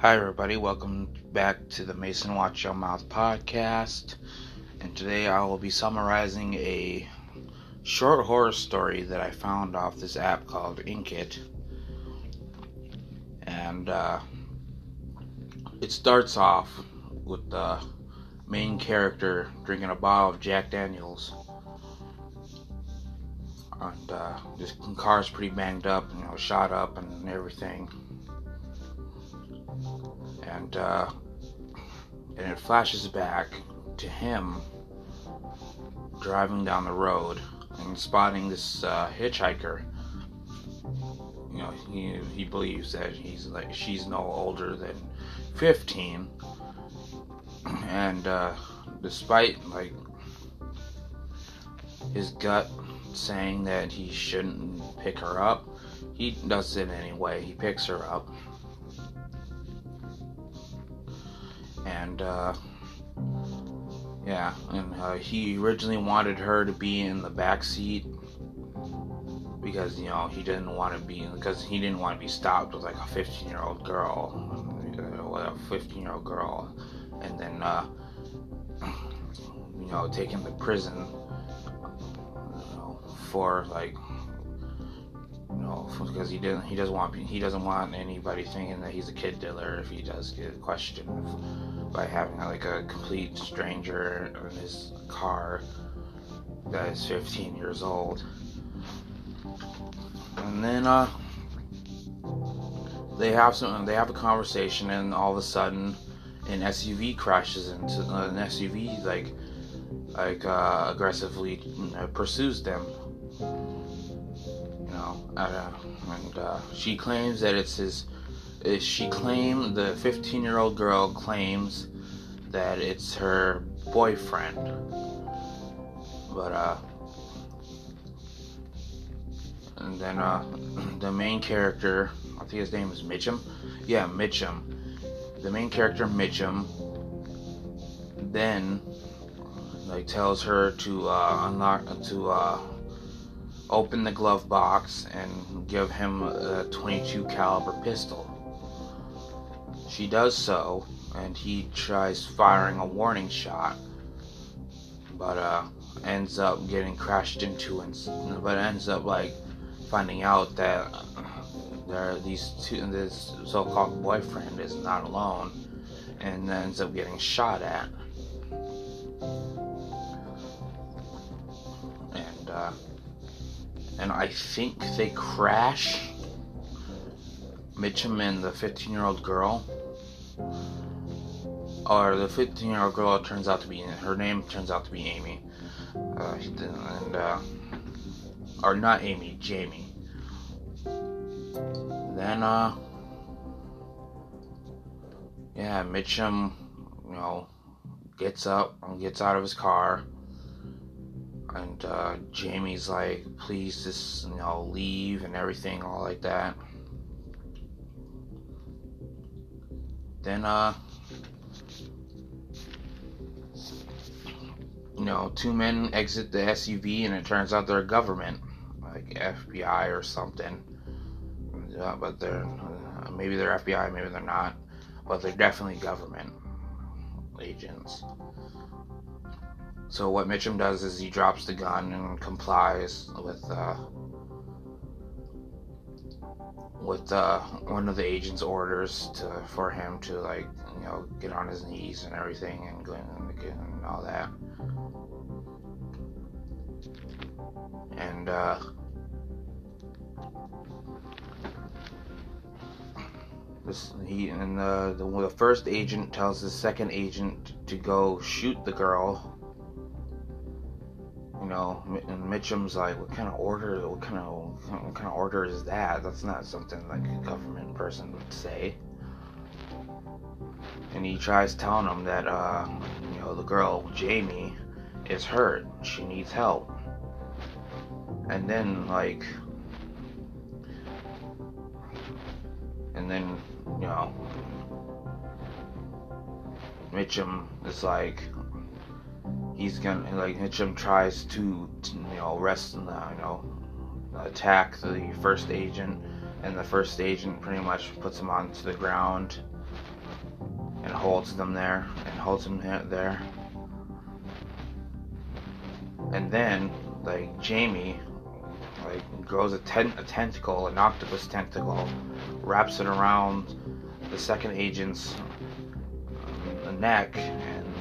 Hi, everybody. Welcome back to the Mason Watch Your Mouth podcast. And today I will be summarizing a short horror story that I found off this app called Inkitt. And uh, it starts off with the main character drinking a bottle of Jack Daniels. And uh, this car's pretty banged up, you know, shot up and everything and uh, and it flashes back to him driving down the road and spotting this uh, hitchhiker. You know, he he believes that he's like she's no older than 15, and uh, despite like his gut saying that he shouldn't pick her up, he does it anyway. He picks her up and uh, yeah, and uh, he originally wanted her to be in the back seat because you know he didn't want to be because he didn't want to be stopped with like a 15 year old girl, a 15 year old girl, and then uh, you know taken to prison you know, for like you know, because he didn't, he doesn't want, he doesn't want anybody thinking that he's a kid dealer if he does get questioned by having like a complete stranger in his car that is 15 years old. And then uh, they have some, they have a conversation, and all of a sudden, an SUV crashes into uh, an SUV like like uh, aggressively pursues them You know, uh, and uh, she claims that it's his. She claimed the 15 year old girl claims that it's her boyfriend, but uh, and then uh, the main character, I think his name is Mitchum. Yeah, Mitchum. The main character Mitchum then like tells her to uh, unlock to uh, open the glove box and give him a 22 caliber pistol. She does so, and he tries firing a warning shot, but uh, ends up getting crashed into, and but ends up like finding out that there are these two, this so-called boyfriend is not alone, and ends up getting shot at. And uh, and I think they crash Mitchum and the 15 year old girl. Or the 15 year old girl turns out to be, her name turns out to be Amy. Uh, and, uh, or not Amy, Jamie. Then, uh, yeah, Mitchum, you know, gets up and gets out of his car and uh, Jamie's like, please just you know leave and everything, all like that. Then uh, you know, two men exit the SUV, and it turns out they're government, like FBI or something. But they're uh, maybe they're FBI, maybe they're not, but they're definitely government agents. So what Mitchum does is he drops the gun and complies with uh, with uh, one of the agent's orders to for him to like you know get on his knees and everything and go and, all that. And uh, this he and the, the the first agent tells the second agent to go shoot the girl you know, and Mitchum's like, what kind of order? What kind of what kind of order is that? That's not something like a government person would say. And he tries telling him that, uh, you know, the girl Jamie is hurt. She needs help. And then like, and then you know, Mitchum is like, he's gonna like Mitchum tries to, you know rest the you know attack the first agent and the first agent pretty much puts him onto the ground and holds them there and holds him there. And then, like Jamie, like grows a, ten- a tentacle, an octopus tentacle, wraps it around the second agent's um, neck, and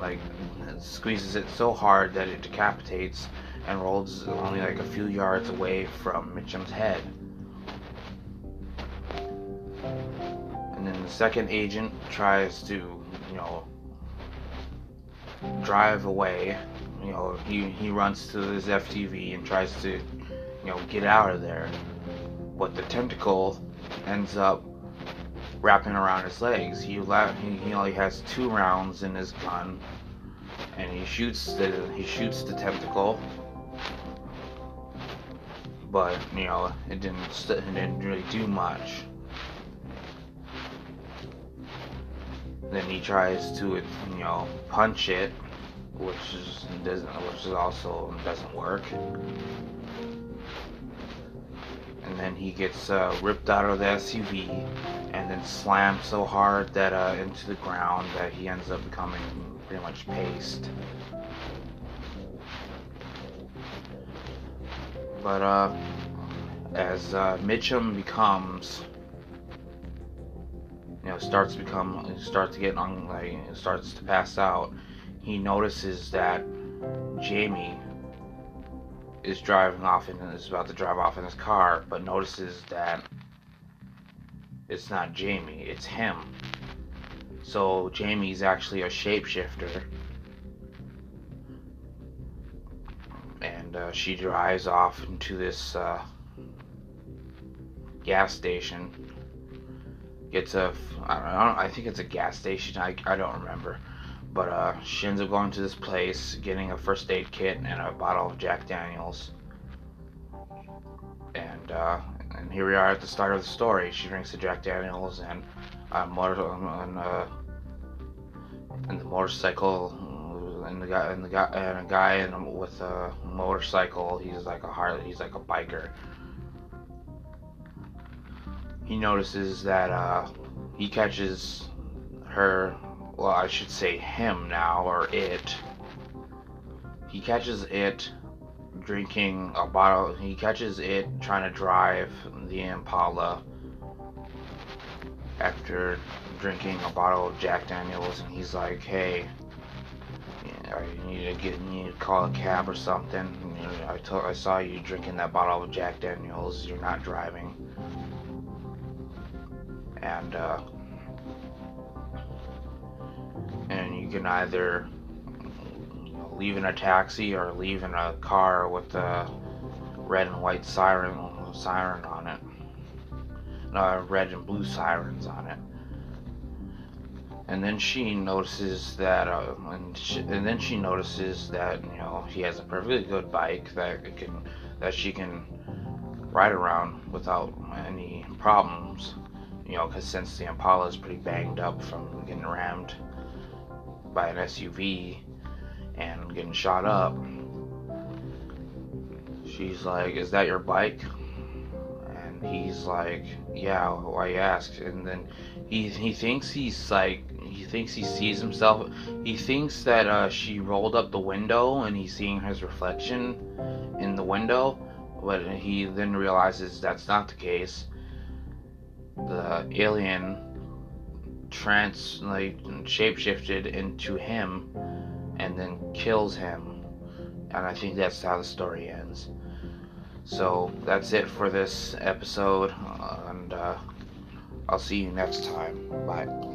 like squeezes it so hard that it decapitates and rolls only like a few yards away from Mitchum's head. And then the second agent tries to, you know, drive away. You know, he, he runs to his FTV and tries to, you know, get out of there. But the tentacle ends up wrapping around his legs. He, he, he only has two rounds in his gun, and he shoots the he shoots the tentacle. But you know, it didn't it didn't really do much. Then he tries to, you know, punch it, which is doesn't, which is also doesn't work. And then he gets uh, ripped out of the SUV, and then slammed so hard that uh, into the ground that he ends up becoming pretty much paste. But uh, as uh, Mitchum becomes you know starts to become starts to get on like starts to pass out he notices that jamie is driving off and is about to drive off in his car but notices that it's not jamie it's him so jamie's actually a shapeshifter. And uh, she drives off into this uh, gas station. Gets a I don't know I think it's a gas station I, I don't remember. But uh, she ends up going to this place getting a first aid kit and a bottle of Jack Daniels. And uh, and here we are at the start of the story. She drinks the Jack Daniels and uh, motor and, uh, and the motorcycle and the guy and the guy and a guy in, with a motorcycle he's like a Harley he's like a biker he notices that uh, he catches her, well, I should say him now, or it. He catches it drinking a bottle, he catches it trying to drive the Impala after drinking a bottle of Jack Daniels, and he's like, hey, I need to get, you need to call a cab or something. You know, I, told, I saw you drinking that bottle of Jack Daniels, you're not driving and uh, and you can either leave in a taxi or leave in a car with a red and white siren siren on it. Uh, red and blue sirens on it. And then she notices that, uh, and, she, and then she notices that you know he has a perfectly good bike that can that she can ride around without any problems you know, because since the Impala is pretty banged up from getting rammed by an SUV and getting shot up, she's like, "Is that your bike?" He's like, "Yeah." Why you ask? And then he he thinks he's like he thinks he sees himself. He thinks that uh, she rolled up the window and he's seeing his reflection in the window, but he then realizes that's not the case the alien trans like shapeshifted into him and then kills him and i think that's how the story ends so that's it for this episode and uh, i'll see you next time. Bye